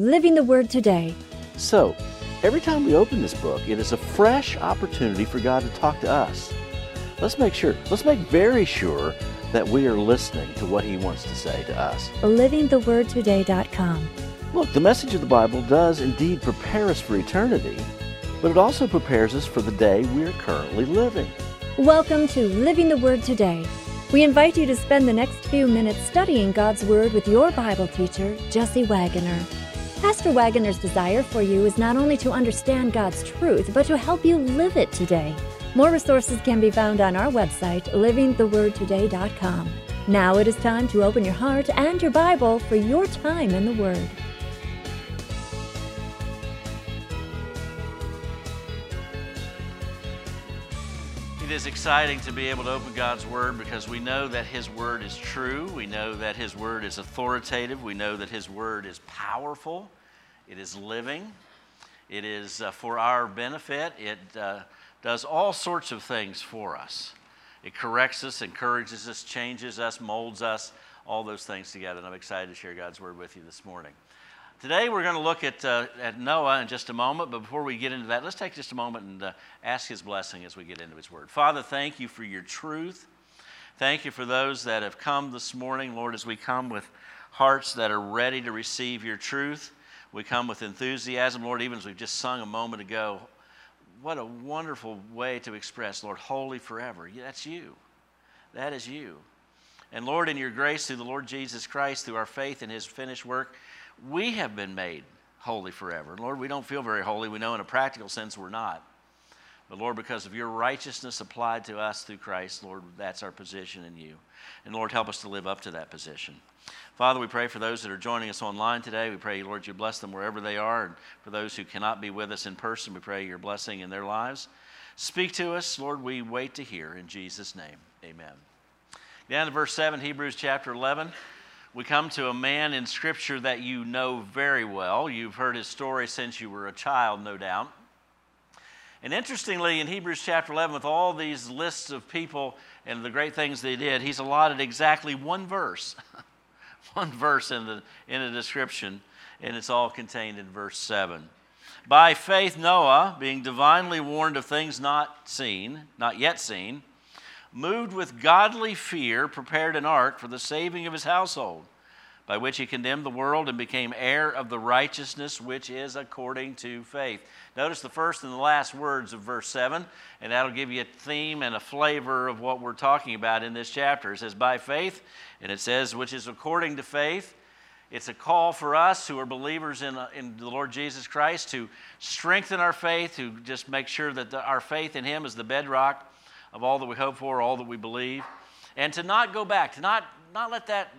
Living the Word Today. So, every time we open this book, it is a fresh opportunity for God to talk to us. Let's make sure, let's make very sure that we are listening to what He wants to say to us. LivingTheWordToday.com. Look, the message of the Bible does indeed prepare us for eternity, but it also prepares us for the day we are currently living. Welcome to Living the Word Today. We invite you to spend the next few minutes studying God's Word with your Bible teacher, Jesse Wagoner. Pastor Wagoner's desire for you is not only to understand God's truth, but to help you live it today. More resources can be found on our website, livingthewordtoday.com. Now it is time to open your heart and your Bible for your time in the Word. It is exciting to be able to open God's Word because we know that His Word is true. We know that His Word is authoritative. We know that His Word is powerful. It is living. It is uh, for our benefit. It uh, does all sorts of things for us. It corrects us, encourages us, changes us, molds us, all those things together. And I'm excited to share God's Word with you this morning. Today we're going to look at, uh, at Noah in just a moment, but before we get into that, let's take just a moment and uh, ask his blessing as we get into his word. Father, thank you for your truth. Thank you for those that have come this morning, Lord, as we come with hearts that are ready to receive your truth. We come with enthusiasm, Lord, even as we've just sung a moment ago. What a wonderful way to express, Lord, holy forever. That's you. That is you. And Lord, in your grace through the Lord Jesus Christ, through our faith in his finished work, we have been made holy forever. Lord, we don't feel very holy. We know in a practical sense we're not. But Lord, because of your righteousness applied to us through Christ, Lord, that's our position in you. And Lord, help us to live up to that position. Father, we pray for those that are joining us online today. We pray, Lord, you bless them wherever they are. And for those who cannot be with us in person, we pray your blessing in their lives. Speak to us, Lord, we wait to hear. In Jesus' name, amen. Down to verse 7, Hebrews chapter 11 we come to a man in Scripture that you know very well. You've heard his story since you were a child, no doubt. And interestingly, in Hebrews chapter 11, with all these lists of people and the great things they did, he's allotted exactly one verse, one verse in the, in the description, and it's all contained in verse 7. By faith, Noah, being divinely warned of things not seen, not yet seen, moved with godly fear, prepared an ark for the saving of his household, by which he condemned the world and became heir of the righteousness which is according to faith. Notice the first and the last words of verse 7, and that'll give you a theme and a flavor of what we're talking about in this chapter. It says, by faith, and it says, which is according to faith. It's a call for us who are believers in, in the Lord Jesus Christ to strengthen our faith, to just make sure that the, our faith in Him is the bedrock of all that we hope for, all that we believe, and to not go back, to not, not let that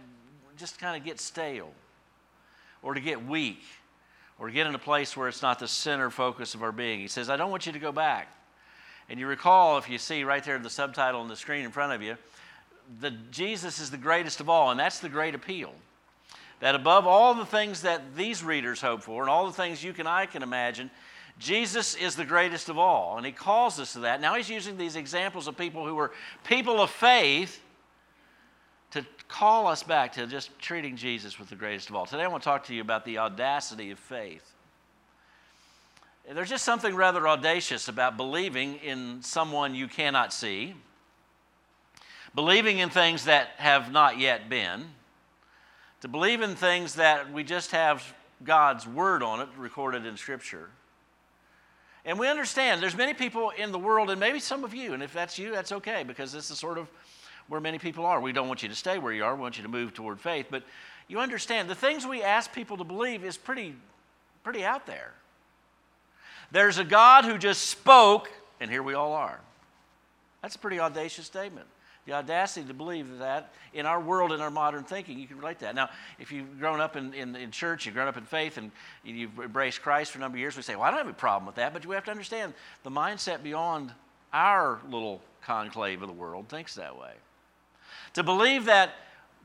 just kind of get stale or to get weak or to get in a place where it's not the center focus of our being. He says, I don't want you to go back. And you recall, if you see right there the subtitle on the screen in front of you, that Jesus is the greatest of all, and that's the great appeal. That above all the things that these readers hope for and all the things you and I can imagine, Jesus is the greatest of all, and he calls us to that. Now he's using these examples of people who were people of faith to call us back to just treating Jesus with the greatest of all. Today I want to talk to you about the audacity of faith. There's just something rather audacious about believing in someone you cannot see, believing in things that have not yet been, to believe in things that we just have God's word on it recorded in Scripture. And we understand there's many people in the world, and maybe some of you, and if that's you, that's okay, because this is sort of where many people are. We don't want you to stay where you are, we want you to move toward faith. But you understand the things we ask people to believe is pretty, pretty out there. There's a God who just spoke, and here we all are. That's a pretty audacious statement the audacity to believe that in our world, in our modern thinking, you can relate to that. Now, if you've grown up in, in, in, church, you've grown up in faith, and you've embraced Christ for a number of years, we say, well, I don't have a problem with that. But you have to understand the mindset beyond our little conclave of the world thinks that way. To believe that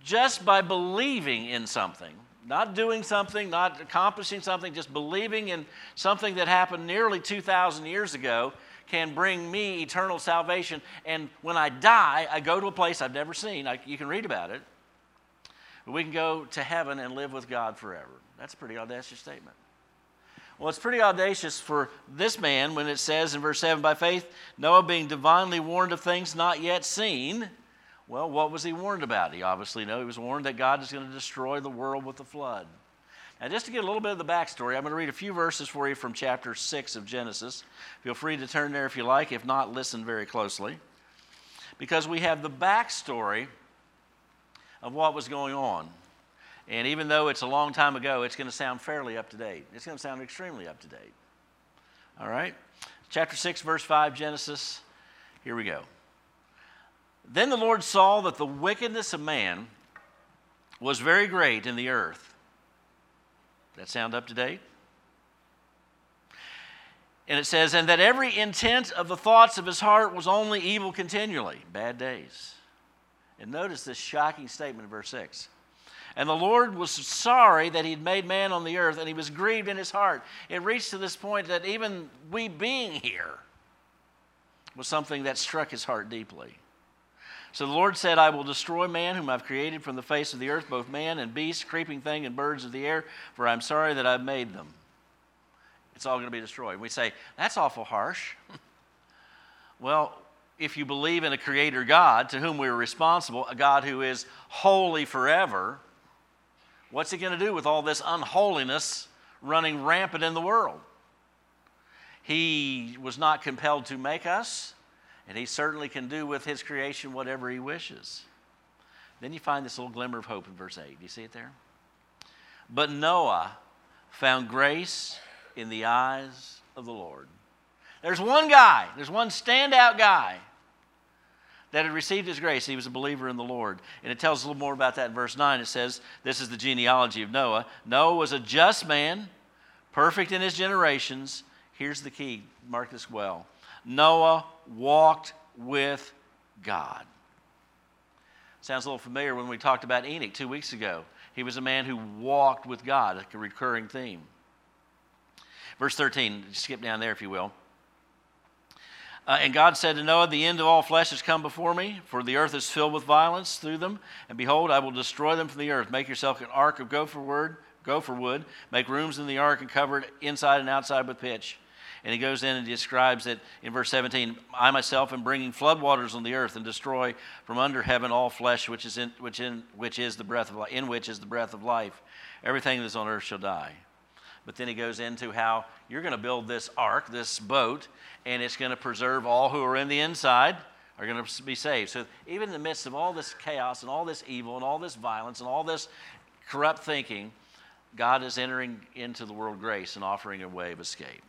just by believing in something, not doing something, not accomplishing something, just believing in something that happened nearly 2,000 years ago can bring me eternal salvation. And when I die, I go to a place I've never seen. I, you can read about it. we can go to heaven and live with God forever. That's a pretty audacious statement. Well, it's pretty audacious for this man when it says in verse 7 by faith, Noah being divinely warned of things not yet seen. Well, what was he warned about? He obviously knew he was warned that God is going to destroy the world with the flood. Now, just to get a little bit of the backstory, I'm going to read a few verses for you from chapter 6 of Genesis. Feel free to turn there if you like. If not, listen very closely. Because we have the backstory of what was going on. And even though it's a long time ago, it's going to sound fairly up to date. It's going to sound extremely up to date. All right? Chapter 6, verse 5, Genesis. Here we go. Then the Lord saw that the wickedness of man was very great in the earth. That sound up to date? And it says, and that every intent of the thoughts of his heart was only evil continually, bad days. And notice this shocking statement in verse 6. And the Lord was sorry that he'd made man on the earth, and he was grieved in his heart. It reached to this point that even we being here was something that struck his heart deeply. So the Lord said, I will destroy man whom I've created from the face of the earth, both man and beast, creeping thing, and birds of the air, for I'm sorry that I've made them. It's all going to be destroyed. We say, that's awful harsh. well, if you believe in a creator God to whom we're responsible, a God who is holy forever, What's he going to do with all this unholiness running rampant in the world? He was not compelled to make us, and he certainly can do with his creation whatever he wishes. Then you find this little glimmer of hope in verse 8. Do you see it there? But Noah found grace in the eyes of the Lord. There's one guy, there's one standout guy that had received his grace. He was a believer in the Lord. And it tells a little more about that in verse 9. It says, This is the genealogy of Noah. Noah was a just man, perfect in his generations. Here's the key mark this well Noah walked with God. Sounds a little familiar when we talked about Enoch two weeks ago. He was a man who walked with God, a recurring theme. Verse 13, skip down there if you will. Uh, and God said to Noah, The end of all flesh has come before me, for the earth is filled with violence through them. And behold, I will destroy them from the earth. Make yourself an ark of gopher wood, gopher wood. Make rooms in the ark and cover it inside and outside with pitch. And he goes in and describes it in verse 17 I myself am bringing floodwaters on the earth and destroy from under heaven all flesh which is in which, in, which is the breath of life, in which is the breath of life. Everything that is on earth shall die. But then he goes into how you're going to build this ark, this boat, and it's going to preserve all who are in the inside are going to be saved. So even in the midst of all this chaos and all this evil and all this violence and all this corrupt thinking, God is entering into the world grace and offering a way of escape.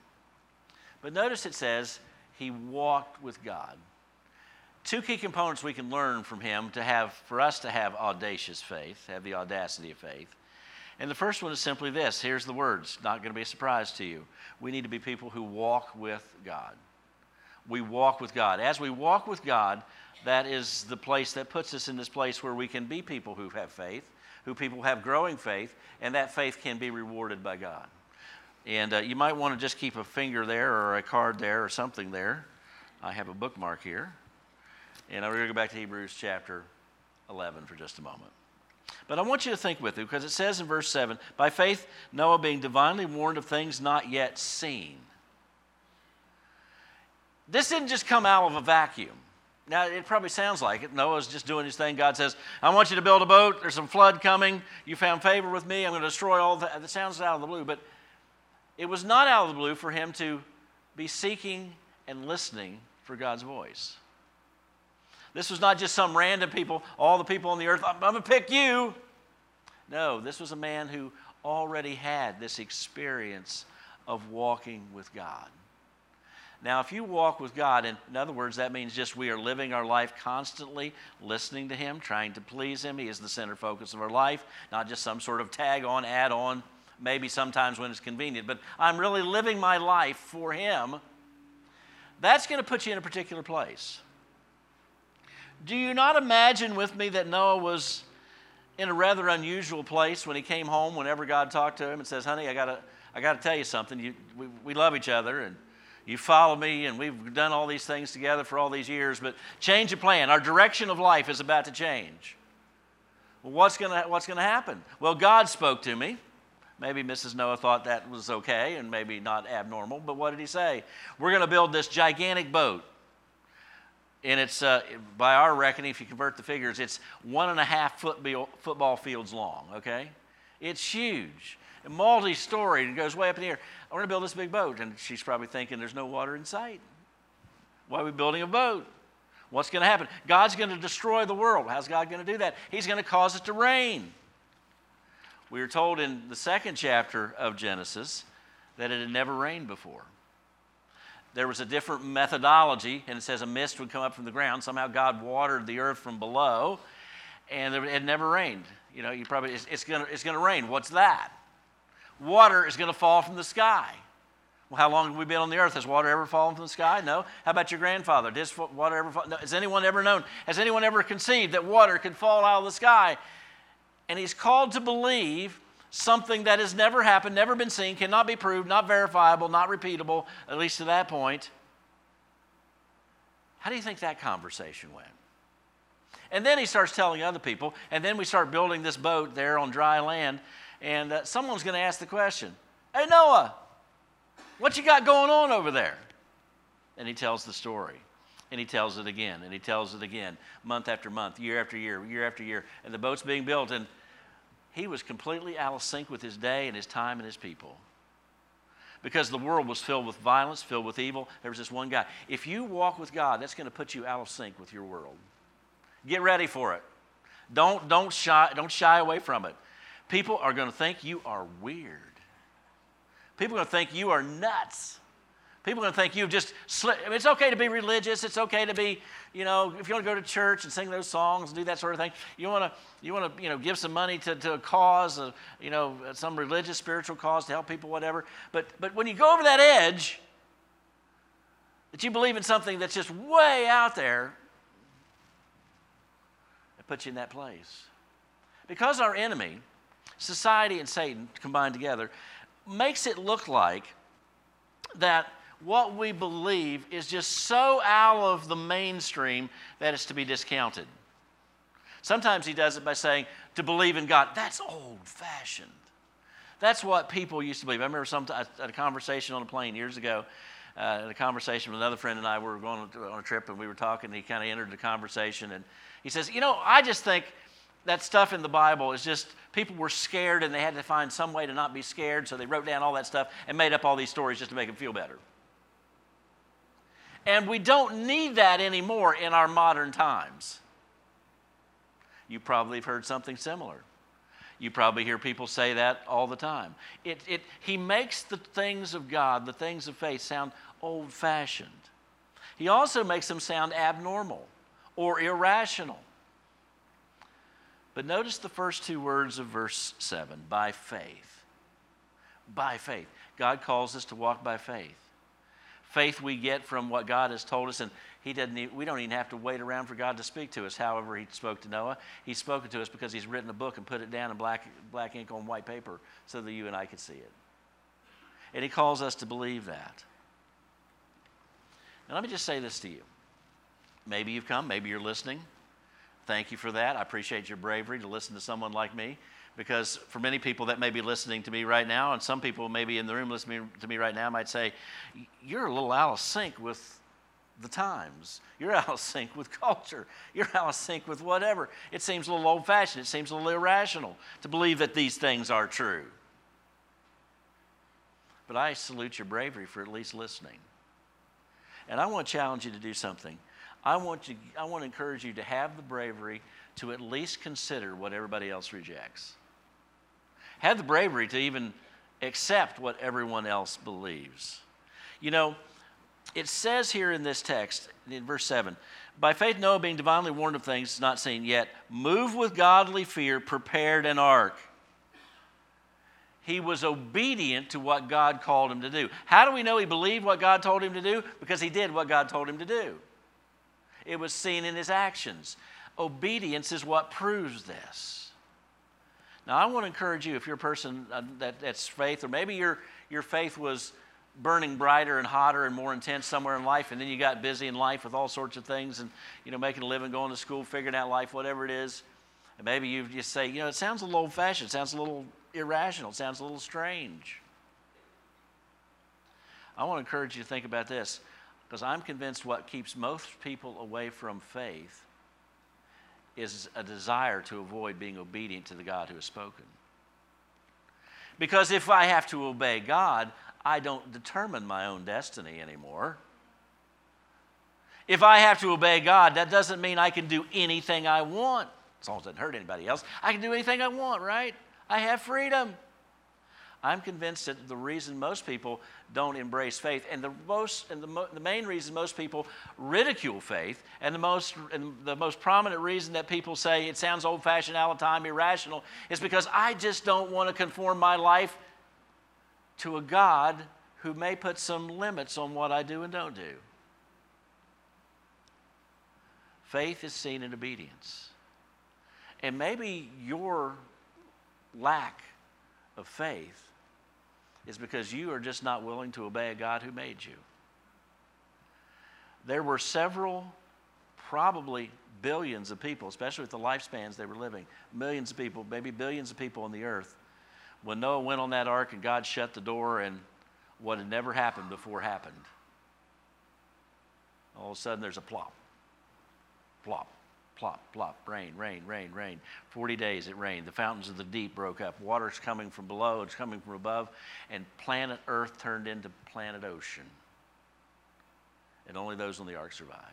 But notice it says he walked with God. Two key components we can learn from him to have for us to have audacious faith, have the audacity of faith. And the first one is simply this here's the words, not going to be a surprise to you. We need to be people who walk with God. We walk with God. As we walk with God, that is the place that puts us in this place where we can be people who have faith, who people have growing faith, and that faith can be rewarded by God. And uh, you might want to just keep a finger there or a card there or something there. I have a bookmark here. And I'm going to go back to Hebrews chapter 11 for just a moment. But I want you to think with me because it says in verse 7 By faith, Noah being divinely warned of things not yet seen. This didn't just come out of a vacuum. Now, it probably sounds like it. Noah's just doing his thing. God says, I want you to build a boat. There's some flood coming. You found favor with me. I'm going to destroy all that. It sounds out of the blue. But it was not out of the blue for him to be seeking and listening for God's voice. This was not just some random people, all the people on the earth, I'm, I'm going to pick you. No, this was a man who already had this experience of walking with God. Now, if you walk with God, in, in other words, that means just we are living our life constantly, listening to Him, trying to please Him. He is the center focus of our life, not just some sort of tag on, add on, maybe sometimes when it's convenient, but I'm really living my life for Him. That's going to put you in a particular place. Do you not imagine with me that Noah was in a rather unusual place when he came home whenever God talked to him and says, Honey, I got to I gotta tell you something. You, we, we love each other and you follow me and we've done all these things together for all these years, but change of plan. Our direction of life is about to change. Well, what's going to what's going to happen? Well, God spoke to me. Maybe Mrs. Noah thought that was okay and maybe not abnormal, but what did he say? We're going to build this gigantic boat. And it's, uh, by our reckoning, if you convert the figures, it's one and a half football fields long, okay? It's huge. Multi story and goes way up in the air. I want to build this big boat. And she's probably thinking there's no water in sight. Why are we building a boat? What's going to happen? God's going to destroy the world. How's God going to do that? He's going to cause it to rain. We were told in the second chapter of Genesis that it had never rained before. There was a different methodology, and it says a mist would come up from the ground. Somehow God watered the earth from below, and it never rained. You know, you probably, it's, it's going it's to rain. What's that? Water is going to fall from the sky. Well, how long have we been on the earth? Has water ever fallen from the sky? No. How about your grandfather? Did water ever fall? No. Has anyone ever known? Has anyone ever conceived that water could fall out of the sky? And he's called to believe something that has never happened, never been seen, cannot be proved, not verifiable, not repeatable, at least to that point. How do you think that conversation went? And then he starts telling other people, and then we start building this boat there on dry land, and uh, someone's going to ask the question Hey, Noah, what you got going on over there? And he tells the story. And he tells it again, and he tells it again, month after month, year after year, year after year. And the boat's being built, and he was completely out of sync with his day and his time and his people. Because the world was filled with violence, filled with evil. There was this one guy. If you walk with God, that's going to put you out of sync with your world. Get ready for it. Don't, don't, shy, don't shy away from it. People are going to think you are weird. People are going to think you are nuts. People are going to think you've just slipped. I mean, it's okay to be religious. It's okay to be, you know, if you want to go to church and sing those songs and do that sort of thing. You want to, you want to, you know, give some money to, to a cause, uh, you know, some religious, spiritual cause to help people, whatever. But, but when you go over that edge, that you believe in something that's just way out there, it puts you in that place. Because our enemy, society and Satan combined together, makes it look like that what we believe is just so out of the mainstream that it's to be discounted. Sometimes he does it by saying, to believe in God, that's old fashioned. That's what people used to believe. I remember some a conversation on a plane years ago, uh, a conversation with another friend and I. We were going on a trip and we were talking, and he kind of entered the conversation. And he says, You know, I just think that stuff in the Bible is just people were scared and they had to find some way to not be scared, so they wrote down all that stuff and made up all these stories just to make them feel better. And we don't need that anymore in our modern times. You probably have heard something similar. You probably hear people say that all the time. It, it, he makes the things of God, the things of faith, sound old fashioned. He also makes them sound abnormal or irrational. But notice the first two words of verse 7 by faith. By faith. God calls us to walk by faith. Faith we get from what God has told us, and he doesn't even, we don't even have to wait around for God to speak to us. However, He spoke to Noah. He's spoken to us because He's written a book and put it down in black, black ink on white paper so that you and I could see it. And He calls us to believe that. Now, let me just say this to you. Maybe you've come, maybe you're listening, Thank you for that. I appreciate your bravery to listen to someone like me because for many people that may be listening to me right now, and some people maybe in the room listening to me right now might say, You're a little out of sync with the times. You're out of sync with culture. You're out of sync with whatever. It seems a little old fashioned. It seems a little irrational to believe that these things are true. But I salute your bravery for at least listening. And I want to challenge you to do something. I want, you, I want to encourage you to have the bravery to at least consider what everybody else rejects. Have the bravery to even accept what everyone else believes. You know, it says here in this text, in verse 7, by faith Noah, being divinely warned of things not seen yet, moved with godly fear, prepared an ark. He was obedient to what God called him to do. How do we know he believed what God told him to do? Because he did what God told him to do it was seen in his actions. Obedience is what proves this. Now, I want to encourage you if you're a person uh, that, that's faith, or maybe your, your faith was burning brighter and hotter and more intense somewhere in life, and then you got busy in life with all sorts of things and, you know, making a living, going to school, figuring out life, whatever it is. And maybe you just say, you know, it sounds a little old fashioned, it sounds a little irrational, it sounds a little strange. I want to encourage you to think about this because I'm convinced what keeps most people away from faith is a desire to avoid being obedient to the God who has spoken. Because if I have to obey God, I don't determine my own destiny anymore. If I have to obey God, that doesn't mean I can do anything I want. As long as it doesn't hurt anybody else, I can do anything I want, right? I have freedom. I'm convinced that the reason most people don't embrace faith, and the most, and the, mo- the main reason most people ridicule faith, and the most, and the most prominent reason that people say it sounds old-fashioned, all the time, irrational, is because I just don't want to conform my life to a God who may put some limits on what I do and don't do. Faith is seen in obedience. And maybe your lack of faith is because you are just not willing to obey a God who made you. There were several, probably billions of people, especially with the lifespans they were living, millions of people, maybe billions of people on the earth, when Noah went on that ark and God shut the door and what had never happened before happened. All of a sudden there's a plop, plop, plop, plop, rain, rain, rain, rain. 40 days it rained. The fountains of the deep broke up. Water's coming from below, it's coming from above, and planet Earth turned into planet ocean. And only those on the ark survived.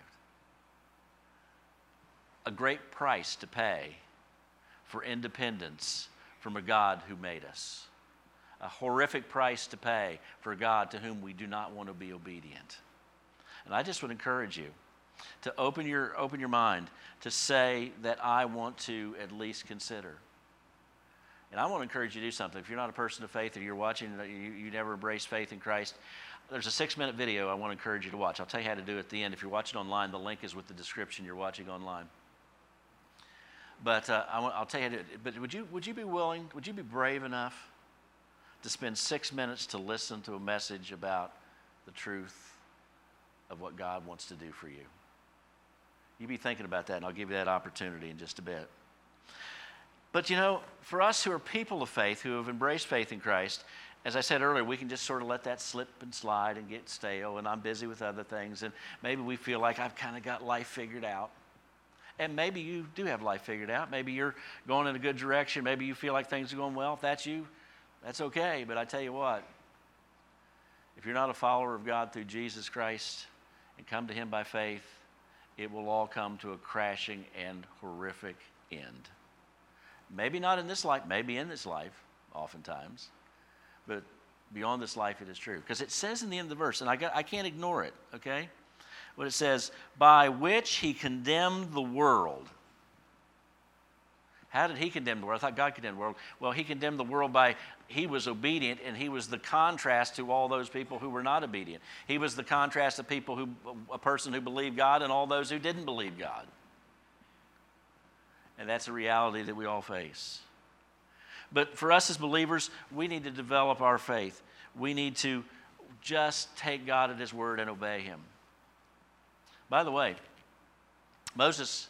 A great price to pay for independence from a God who made us. A horrific price to pay for a God to whom we do not want to be obedient. And I just would encourage you to open your, open your mind to say that I want to at least consider. And I want to encourage you to do something. If you're not a person of faith or you're watching, you, you never embraced faith in Christ, there's a six minute video I want to encourage you to watch. I'll tell you how to do it at the end. If you're watching online, the link is with the description you're watching online. But uh, I will tell you to But would you, would you be willing, would you be brave enough to spend six minutes to listen to a message about the truth of what God wants to do for you? You be thinking about that, and I'll give you that opportunity in just a bit. But you know, for us who are people of faith, who have embraced faith in Christ, as I said earlier, we can just sort of let that slip and slide and get stale, and I'm busy with other things, and maybe we feel like I've kind of got life figured out. And maybe you do have life figured out. Maybe you're going in a good direction. Maybe you feel like things are going well. If that's you, that's okay. But I tell you what, if you're not a follower of God through Jesus Christ and come to Him by faith, it will all come to a crashing and horrific end. Maybe not in this life, maybe in this life, oftentimes, but beyond this life it is true. Because it says in the end of the verse, and I, got, I can't ignore it, okay? What it says, by which he condemned the world. How did he condemn the world? I thought God condemned the world. Well, he condemned the world by he was obedient, and he was the contrast to all those people who were not obedient. He was the contrast of people who, a person who believed God, and all those who didn't believe God. And that's a reality that we all face. But for us as believers, we need to develop our faith. We need to just take God at His word and obey Him. By the way, Moses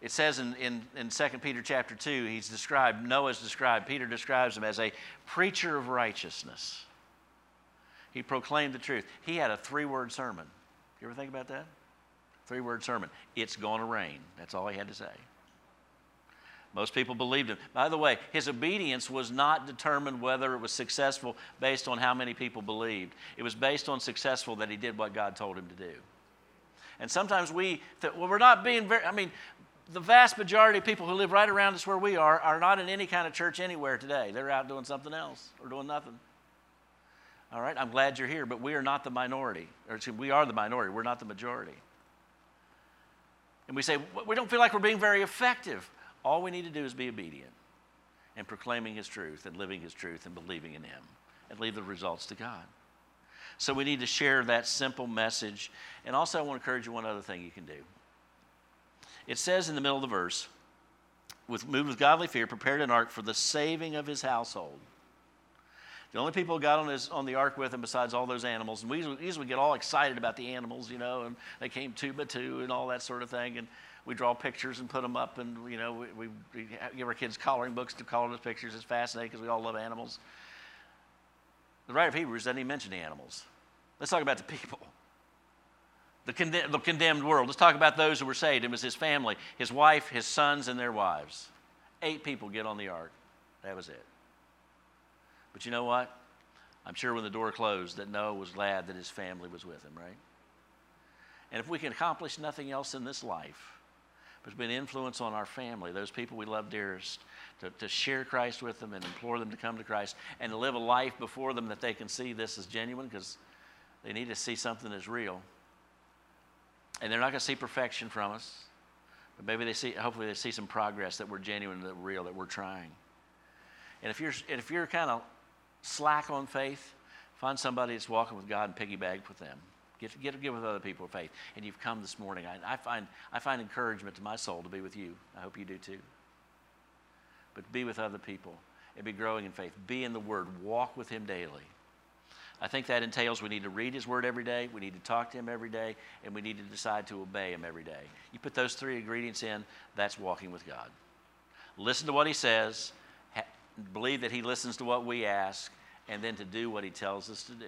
it says in, in, in 2 Peter chapter 2, he's described, Noah's described, Peter describes him as a preacher of righteousness. He proclaimed the truth. He had a three word sermon. You ever think about that? Three word sermon. It's going to rain. That's all he had to say. Most people believed him. By the way, his obedience was not determined whether it was successful based on how many people believed. It was based on successful that he did what God told him to do. And sometimes we, th- well, we're not being very, I mean, the vast majority of people who live right around us where we are are not in any kind of church anywhere today. They're out doing something else or doing nothing. All right, I'm glad you're here, but we are not the minority. Or we are the minority, we're not the majority. And we say, we don't feel like we're being very effective. All we need to do is be obedient and proclaiming His truth and living His truth and believing in Him and leave the results to God. So we need to share that simple message. And also, I want to encourage you one other thing you can do. It says in the middle of the verse, with moved with godly fear, prepared an ark for the saving of his household. The only people who got on, his, on the ark with him, besides all those animals, and we usually get all excited about the animals, you know, and they came two by two and all that sort of thing. And we draw pictures and put them up, and you know, we, we, we give our kids coloring books to color those pictures. It's fascinating because we all love animals. The writer of Hebrews doesn't even mention the animals. Let's talk about the people. The, conde- the condemned world. Let's talk about those who were saved. It was his family, his wife, his sons, and their wives. Eight people get on the ark. That was it. But you know what? I'm sure when the door closed that Noah was glad that his family was with him, right? And if we can accomplish nothing else in this life, but to be an influence on our family, those people we love dearest, to, to share Christ with them and implore them to come to Christ and to live a life before them that they can see this is genuine because they need to see something that's real. And they're not going to see perfection from us, but maybe they see, hopefully, they see some progress that we're genuine, that we're real, that we're trying. And if you're, if you're kind of slack on faith, find somebody that's walking with God and piggyback with them. Get, get, get with other people of faith. And you've come this morning. I, I, find, I find encouragement to my soul to be with you. I hope you do too. But be with other people and be growing in faith. Be in the Word. Walk with Him daily. I think that entails we need to read His Word every day, we need to talk to Him every day, and we need to decide to obey Him every day. You put those three ingredients in, that's walking with God. Listen to what He says, ha- believe that He listens to what we ask, and then to do what He tells us to do.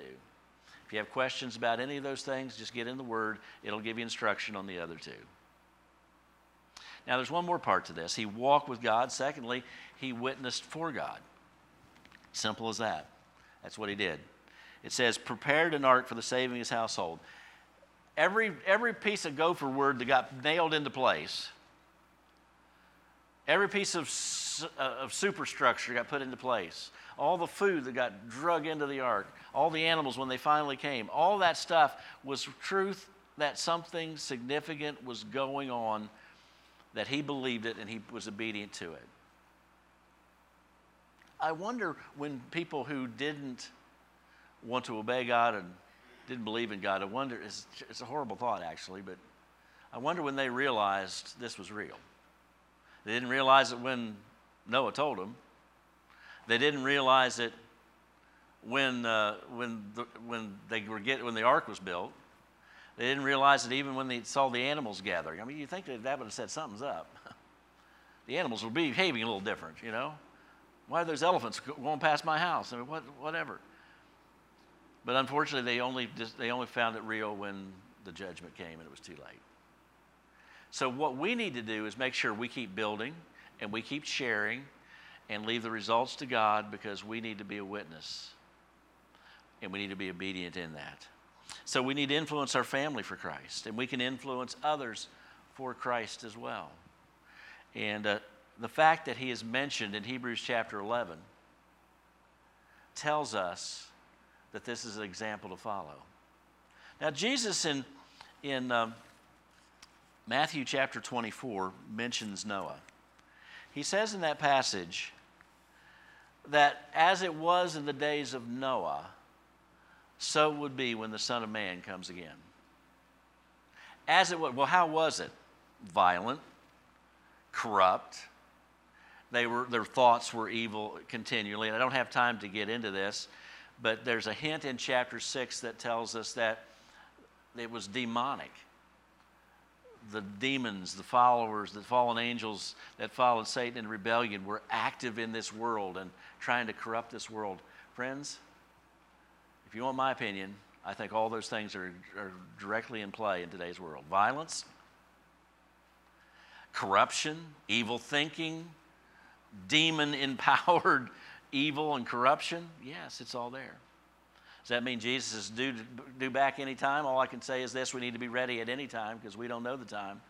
If you have questions about any of those things, just get in the Word. It'll give you instruction on the other two. Now, there's one more part to this. He walked with God. Secondly, he witnessed for God. Simple as that. That's what he did. It says, prepared an ark for the saving of his household. Every, every piece of gopher wood that got nailed into place, every piece of, uh, of superstructure got put into place, all the food that got drug into the ark, all the animals when they finally came, all that stuff was truth that something significant was going on, that he believed it and he was obedient to it. I wonder when people who didn't want to obey God and didn't believe in God, I wonder, it's, it's a horrible thought actually, but I wonder when they realized this was real. They didn't realize it when Noah told them. They didn't realize it when, uh, when, the, when, they were get, when the ark was built. They didn't realize it even when they saw the animals gathering. I mean, you think that that would have said something's up. the animals were behaving a little different, you know. Why are those elephants going past my house? I mean, what, whatever. But unfortunately, they only, they only found it real when the judgment came and it was too late. So, what we need to do is make sure we keep building and we keep sharing and leave the results to God because we need to be a witness and we need to be obedient in that. So, we need to influence our family for Christ and we can influence others for Christ as well. And uh, the fact that he is mentioned in Hebrews chapter 11 tells us that this is an example to follow. Now, Jesus in, in um, Matthew chapter 24 mentions Noah. He says in that passage that as it was in the days of Noah, so would be when the Son of Man comes again. As it was, well, how was it? Violent, corrupt. They were, their thoughts were evil continually. And I don't have time to get into this, but there's a hint in chapter 6 that tells us that it was demonic. The demons, the followers, the fallen angels that followed Satan in rebellion were active in this world and trying to corrupt this world. Friends, if you want my opinion, I think all those things are, are directly in play in today's world violence, corruption, evil thinking, demon empowered evil and corruption? Yes, it's all there. Does that mean Jesus is due, due back any time? All I can say is this we need to be ready at any time because we don't know the time.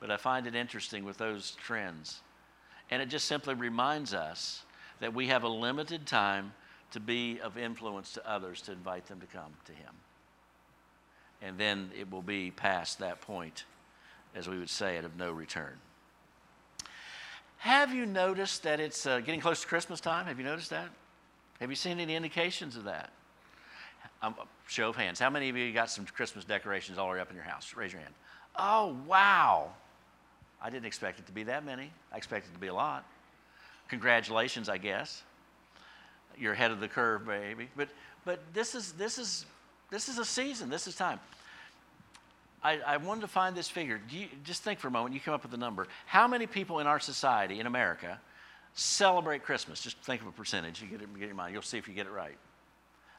But I find it interesting with those trends. And it just simply reminds us that we have a limited time to be of influence to others to invite them to come to Him. And then it will be past that point, as we would say it, of no return. Have you noticed that it's uh, getting close to Christmas time? Have you noticed that? Have you seen any indications of that? Um, show of hands. How many of you got some Christmas decorations all the way up in your house? Raise your hand. Oh, wow. I didn't expect it to be that many. I expected it to be a lot. Congratulations, I guess. You're ahead of the curve, baby. But, but this, is, this, is, this is a season. This is time. I, I wanted to find this figure. You, just think for a moment. You come up with a number. How many people in our society, in America, celebrate Christmas? Just think of a percentage. You get it, get your mind. You'll see if you get it right.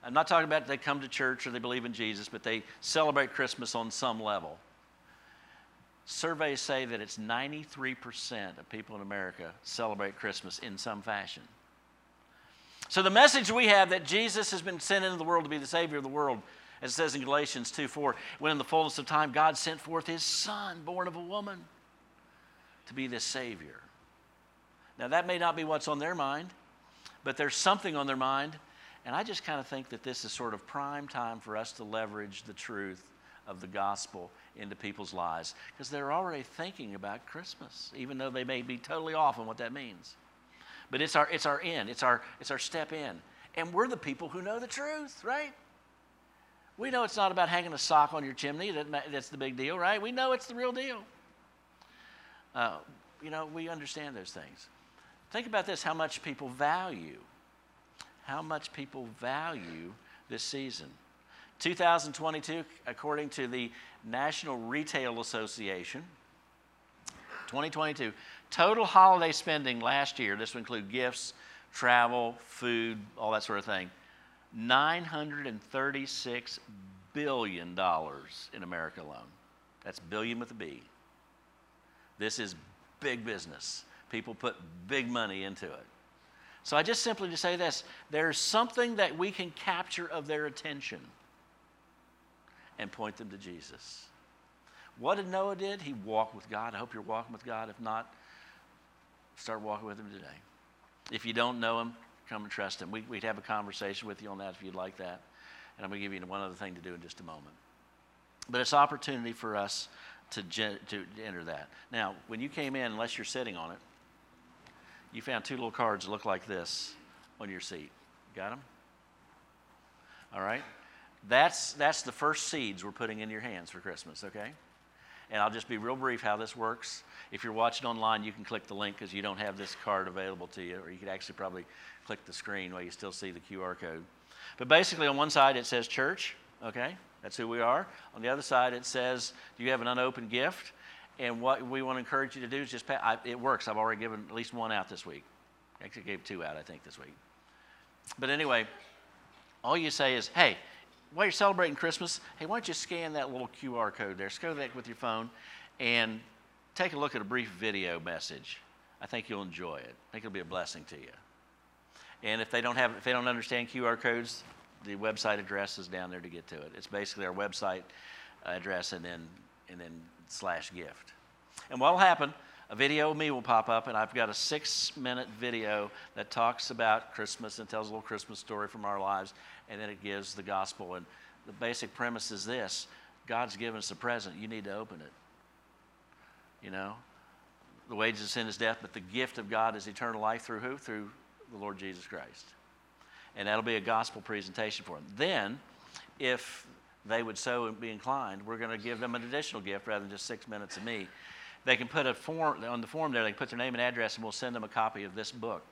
I'm not talking about they come to church or they believe in Jesus, but they celebrate Christmas on some level. Surveys say that it's 93% of people in America celebrate Christmas in some fashion. So the message we have that Jesus has been sent into the world to be the Savior of the world, as it says in Galatians 2 4, when in the fullness of time God sent forth His Son, born of a woman, to be this Savior. Now, that may not be what's on their mind, but there's something on their mind. And I just kind of think that this is sort of prime time for us to leverage the truth of the gospel into people's lives because they're already thinking about Christmas, even though they may be totally off on what that means. But it's our, it's our end, it's our, it's our step in. And we're the people who know the truth, right? We know it's not about hanging a sock on your chimney, that, that's the big deal, right? We know it's the real deal. Uh, you know, we understand those things. Think about this how much people value, how much people value this season. 2022, according to the National Retail Association, 2022, total holiday spending last year, this would include gifts, travel, food, all that sort of thing, $936 billion in America alone. That's billion with a B. This is big business. People put big money into it. So I just simply to say this there's something that we can capture of their attention and point them to Jesus. What did Noah did? He walked with God. I hope you're walking with God. If not, start walking with him today. If you don't know him, come and trust him. We, would have a conversation with you on that if you'd like that. And I'm going to give you one other thing to do in just a moment. But it's opportunity for us to, to enter that. Now, when you came in, unless you're sitting on it, you found two little cards that look like this on your seat. Got them? All right? That's, that's the first seeds we're putting in your hands for Christmas, okay? And I'll just be real brief how this works. If you're watching online, you can click the link because you don't have this card available to you, or you could actually probably click the screen while you still see the QR code. But basically, on one side it says church, okay? That's who we are. On the other side, it says, Do you have an unopened gift? And what we want to encourage you to do is just, pay, I, it works. I've already given at least one out this week. Actually, gave two out, I think, this week. But anyway, all you say is, Hey, while you're celebrating Christmas, hey, why don't you scan that little QR code there? Scan that with your phone and take a look at a brief video message. I think you'll enjoy it. I think it'll be a blessing to you. And if they don't have, if they don't understand QR codes, the website address is down there to get to it. It's basically our website address and then and then slash gift. And what'll happen? A video of me will pop up, and I've got a six-minute video that talks about Christmas and tells a little Christmas story from our lives and then it gives the gospel. And the basic premise is this God's given us a present. You need to open it. You know? The wages of sin is death, but the gift of God is eternal life through who? Through the Lord Jesus Christ. And that'll be a gospel presentation for them. Then, if they would so be inclined, we're going to give them an additional gift rather than just six minutes of me. They can put a form on the form there, they can put their name and address, and we'll send them a copy of this book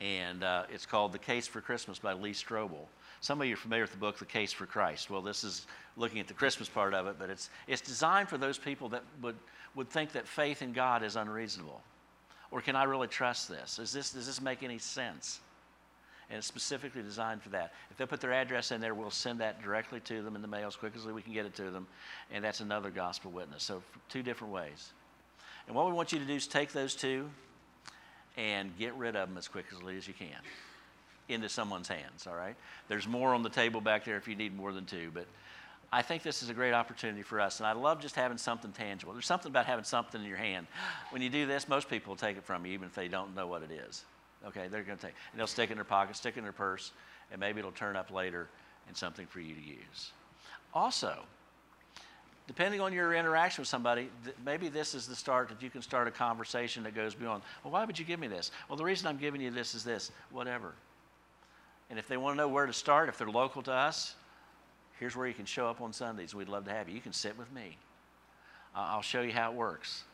and uh, it's called The Case for Christmas by Lee Strobel. Some of you are familiar with the book The Case for Christ. Well, this is looking at the Christmas part of it, but it's, it's designed for those people that would, would think that faith in God is unreasonable. Or can I really trust this? Is this? Does this make any sense? And it's specifically designed for that. If they put their address in there, we'll send that directly to them in the mail as quick as we can get it to them. And that's another gospel witness. So, two different ways. And what we want you to do is take those two and get rid of them as quickly as you can into someone's hands, all right? There's more on the table back there if you need more than two, but I think this is a great opportunity for us, and I love just having something tangible. There's something about having something in your hand. When you do this, most people will take it from you, even if they don't know what it is. Okay, they're going to take, and they'll stick it in their pocket, stick it in their purse, and maybe it'll turn up later and something for you to use. Also, depending on your interaction with somebody, th- maybe this is the start that you can start a conversation that goes beyond, well, why would you give me this? Well, the reason I'm giving you this is this, whatever. And if they want to know where to start, if they're local to us, here's where you can show up on Sundays. We'd love to have you. You can sit with me. Uh, I'll show you how it works.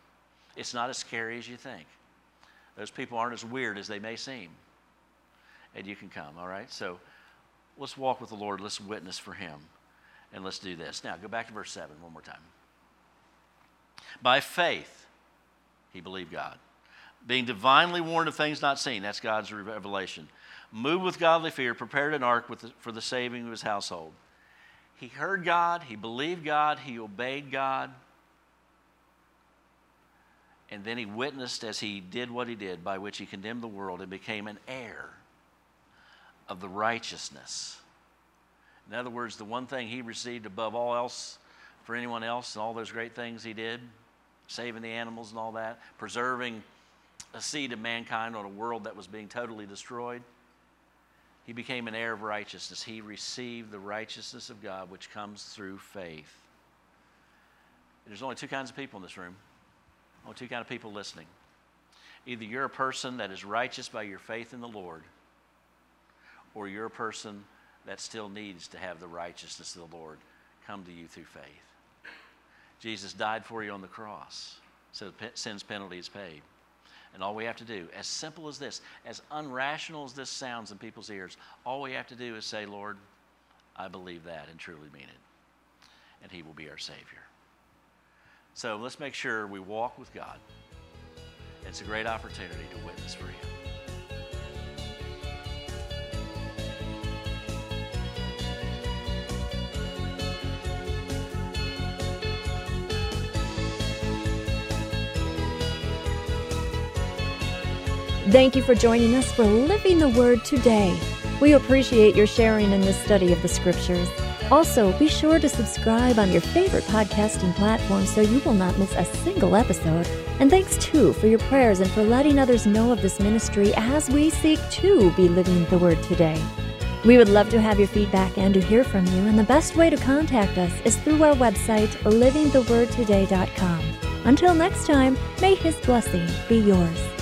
It's not as scary as you think. Those people aren't as weird as they may seem. And you can come, all right? So let's walk with the Lord. Let's witness for Him. And let's do this. Now, go back to verse 7 one more time. By faith, he believed God. Being divinely warned of things not seen, that's God's revelation. Moved with godly fear, prepared an ark the, for the saving of his household. He heard God, he believed God, he obeyed God. And then he witnessed as he did what he did, by which he condemned the world and became an heir of the righteousness. In other words, the one thing he received above all else for anyone else and all those great things he did, saving the animals and all that, preserving a seed of mankind on a world that was being totally destroyed. He became an heir of righteousness. He received the righteousness of God, which comes through faith. There's only two kinds of people in this room, only two kinds of people listening. Either you're a person that is righteous by your faith in the Lord, or you're a person that still needs to have the righteousness of the Lord come to you through faith. Jesus died for you on the cross, so sin's penalty is paid. And all we have to do, as simple as this, as unrational as this sounds in people's ears, all we have to do is say, Lord, I believe that and truly mean it. And He will be our Savior. So let's make sure we walk with God. It's a great opportunity to witness for Him. Thank you for joining us for Living the Word today. We appreciate your sharing in this study of the Scriptures. Also, be sure to subscribe on your favorite podcasting platform so you will not miss a single episode. And thanks too for your prayers and for letting others know of this ministry as we seek to be living the Word today. We would love to have your feedback and to hear from you, and the best way to contact us is through our website, livingthewordtoday.com. Until next time, may His blessing be yours.